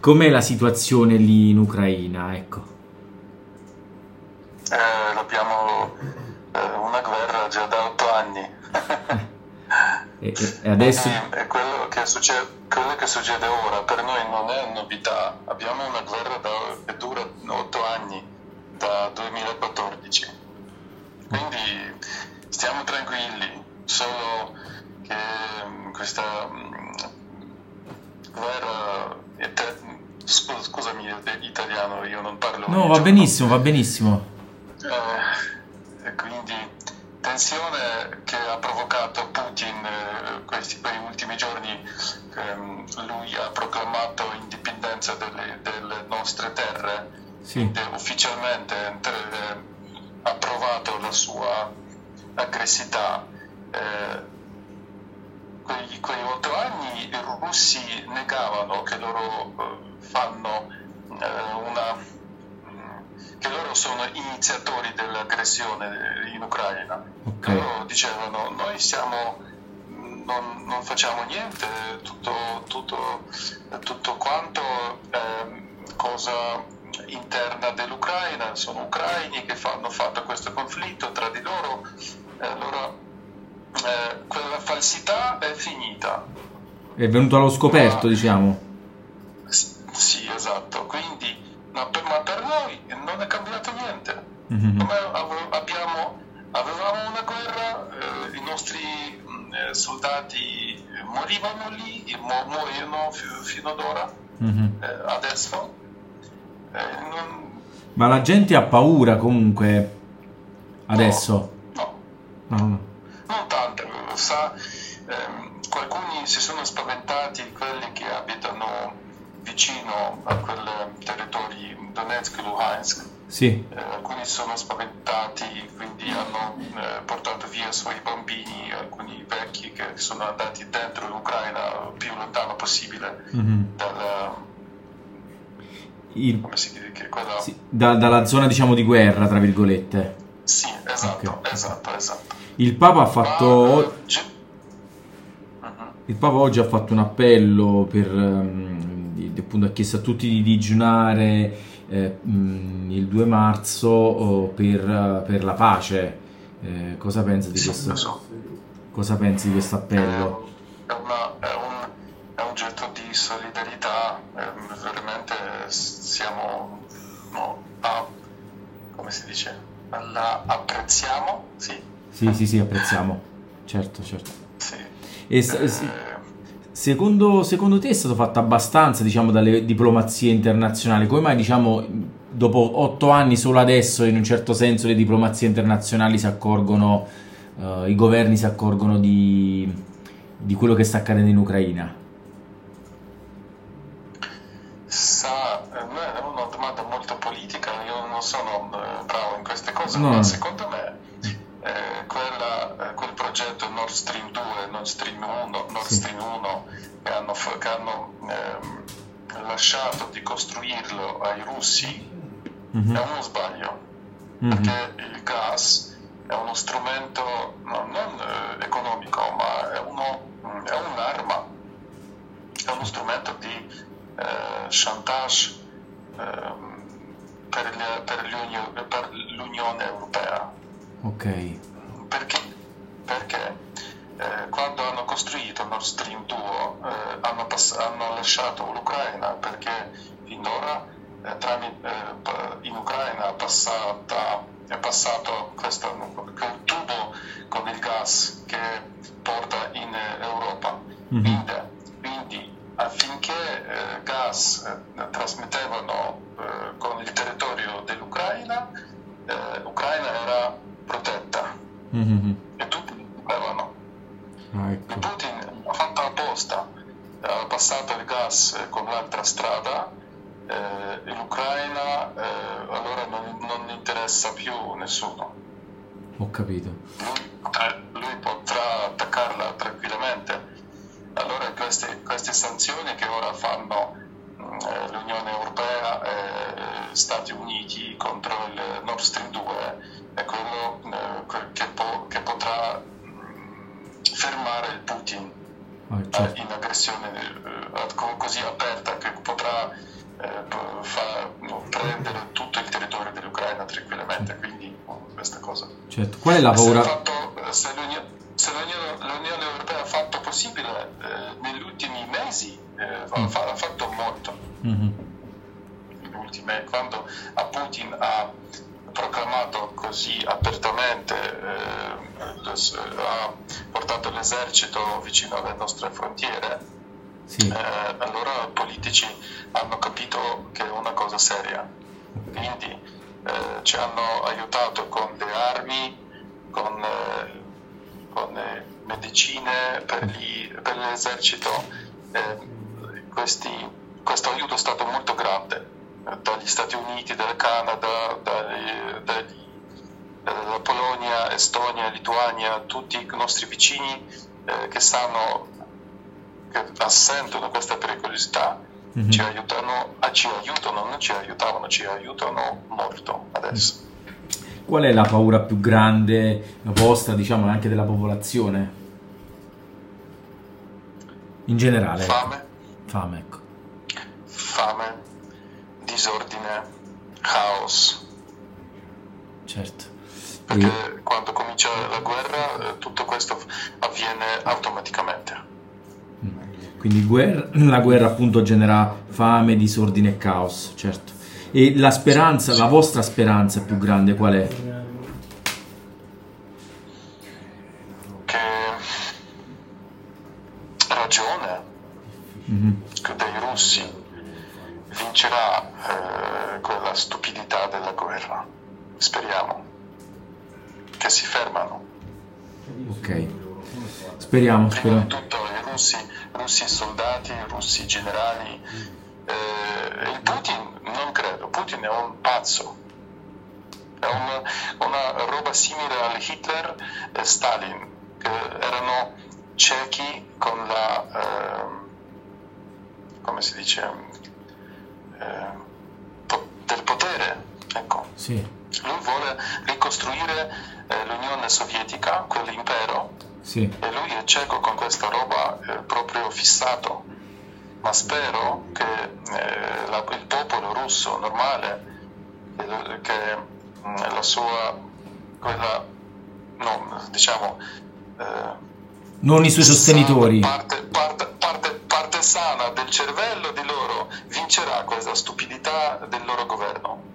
Com'è la situazione lì in Ucraina? Ecco. Eh, abbiamo eh, una guerra già da otto anni. e, e, adesso... E, quello, che succede, quello, che succede, ora per noi non è novità. Abbiamo una guerra da, che dura otto anni, da 2014. Quindi stiamo tranquilli, solo che mm, questa mm, guerra è scusami italiano, io non parlo No, va benissimo, va benissimo. Eh, quindi tensione che ha provocato Putin eh, questi, ultimi giorni, ehm, lui ha proclamato indipendenza delle, delle nostre terre, sì. Ufficialmente ha approvato la sua aggressività. Eh, quei, quei otto anni i russi negavano che loro eh, fanno eh, una mm, che loro sono iniziatori dell'aggressione in Ucraina. Okay. Loro dicevano noi siamo, non, non facciamo niente, tutto, tutto, tutto quanto eh, cosa interna dell'Ucraina, sono ucraini che hanno fatto questo conflitto tra di loro. Allora, eh, quella falsità è finita. È venuto allo scoperto, ma, diciamo. Mm-hmm. Abbiamo, avevamo una guerra, eh, i nostri eh, soldati morivano lì, mo, muoiono f- fino ad ora, mm-hmm. adesso. Eh, non... Ma la gente ha paura comunque adesso? No. no. no, no non tante, sa, ehm, alcuni si sono spaventati, quelli che abitano vicino a quei territori Donetsk e Luhansk. Sì. Eh, alcuni sono spaventati, quindi hanno eh, portato via i suoi bambini, alcuni vecchi che sono andati dentro l'Ucraina più lontano possibile mm-hmm. dalla, il, come si dice, quella... sì, da, dalla zona diciamo di guerra, tra virgolette. Sì, esatto, okay. esatto, esatto. Il Papa ha fatto... Il Papa oggi ha fatto un appello per... Um, appunto ha chiesto a tutti di digiunare eh, um, il 2 marzo oh, per, per, la pace. Eh, cosa pensi di questo? So. Cosa pensi di questo appello? È, una, è, un, è un, getto di solidarietà, eh, veramente siamo no, a, come si dice? La apprezziamo, sì, sì, sì, sì, apprezziamo. Certo, certo. E, eh... secondo, secondo, te è stato fatto abbastanza, diciamo, dalle diplomazie internazionali? Come mai, diciamo, dopo otto anni solo adesso, in un certo senso, le diplomazie internazionali si accorgono, uh, i governi si accorgono di, di quello che sta accadendo in Ucraina? Nord Stream 1, Nord. Stream 1 che hanno, che hanno ehm, lasciato di costruirlo ai russi mm-hmm. è uno sbaglio, mm-hmm. perché il gas è uno strumento no, non eh, economico, ma è, uno, è, un'arma, è uno strumento di eh, chantage ehm, per, le, per, l'Unione Europea Ok. Perché? Eh, costruito Nord Stream 2 eh, hanno, pass- hanno, lasciato l'Ucraina perché finora eh, tramite, eh, in Ucraina è, passata, è passato questo, quel tubo con il gas che porta in Europa. Mm-hmm. Quindi, quindi, affinché eh, gas eh, trasmettevano con il territorio dell'Ucraina, l'Ucraina era protetta mm-hmm. e tutti avevano. Ah, ecco. Putin ha fatto apposta, ha passato il gas con l'altra strada eh, l'Ucraina eh, allora non, non, interessa più nessuno. Ho capito. Lui potrà, lui potrà attaccarla tranquillamente. Allora queste, queste sanzioni che ora fanno eh, l'Unione Europea e Stati Uniti contro il Nord Stream certo. in aggressione così aperta che potrà eh, fa, prendere tutto il territorio dell'Ucraina tranquillamente, quindi oh, questa cosa. Certo. Qual è la paura? Se, fatto, se, l'Unione, se l'Unione, l'Unione, Europea ha fatto possibile eh, negli ultimi mesi, eh, mm. ha, fatto molto. Mm-hmm. Ultime, quando a Putin ha proclamato così apertamente, eh, ha portato l'esercito vicino alle nostre frontiere, sì. eh, allora i politici hanno capito che è una cosa seria. Quindi eh, ci hanno aiutato con le armi, con, eh, con medicine per, gli, per l'esercito. Questi, questo aiuto è stato molto grande dagli Stati Uniti, dal Canada, dagli, dagli, dalla Polonia, Estonia, Lituania, tutti i nostri vicini eh, che sanno che assentono questa pericolosità mm-hmm. ci, aiutano, ah, ci aiutano, non ci aiutavano, ci aiutano molto adesso. Qual è la paura più grande vostra, diciamo, anche della popolazione? In generale. Fame. Fame, ecco. Fame, disordine, caos. Certo. Perché quando comincia la guerra eh, tutto questo avviene automaticamente. Quindi guerra, la guerra appunto genera fame, disordine e caos, certo. E la speranza, la vostra speranza più grande qual è? Che ragione mm-hmm. dei russi vincerà eh, quella stupidità della guerra. Speriamo che si fermano. Ok, speriamo. Prima di tutto i russi russi soldati, russi generali. Eh, il Putin non credo, Putin è un pazzo, è un, una roba simile a Hitler e Stalin, che erano ciechi con la, eh, come si dice, eh, po- del potere. Ecco. Sì. Ricostruire eh, l'Unione Sovietica, quell'impero, sì. E lui è cieco con questa roba eh, proprio fissato. Ma spero che eh, la, il popolo russo normale, che, mm, la sua, quella, no, diciamo... Eh, non i suoi sostenitori. Parte, parte, parte, parte sana del cervello di loro vincerà questa stupidità del loro governo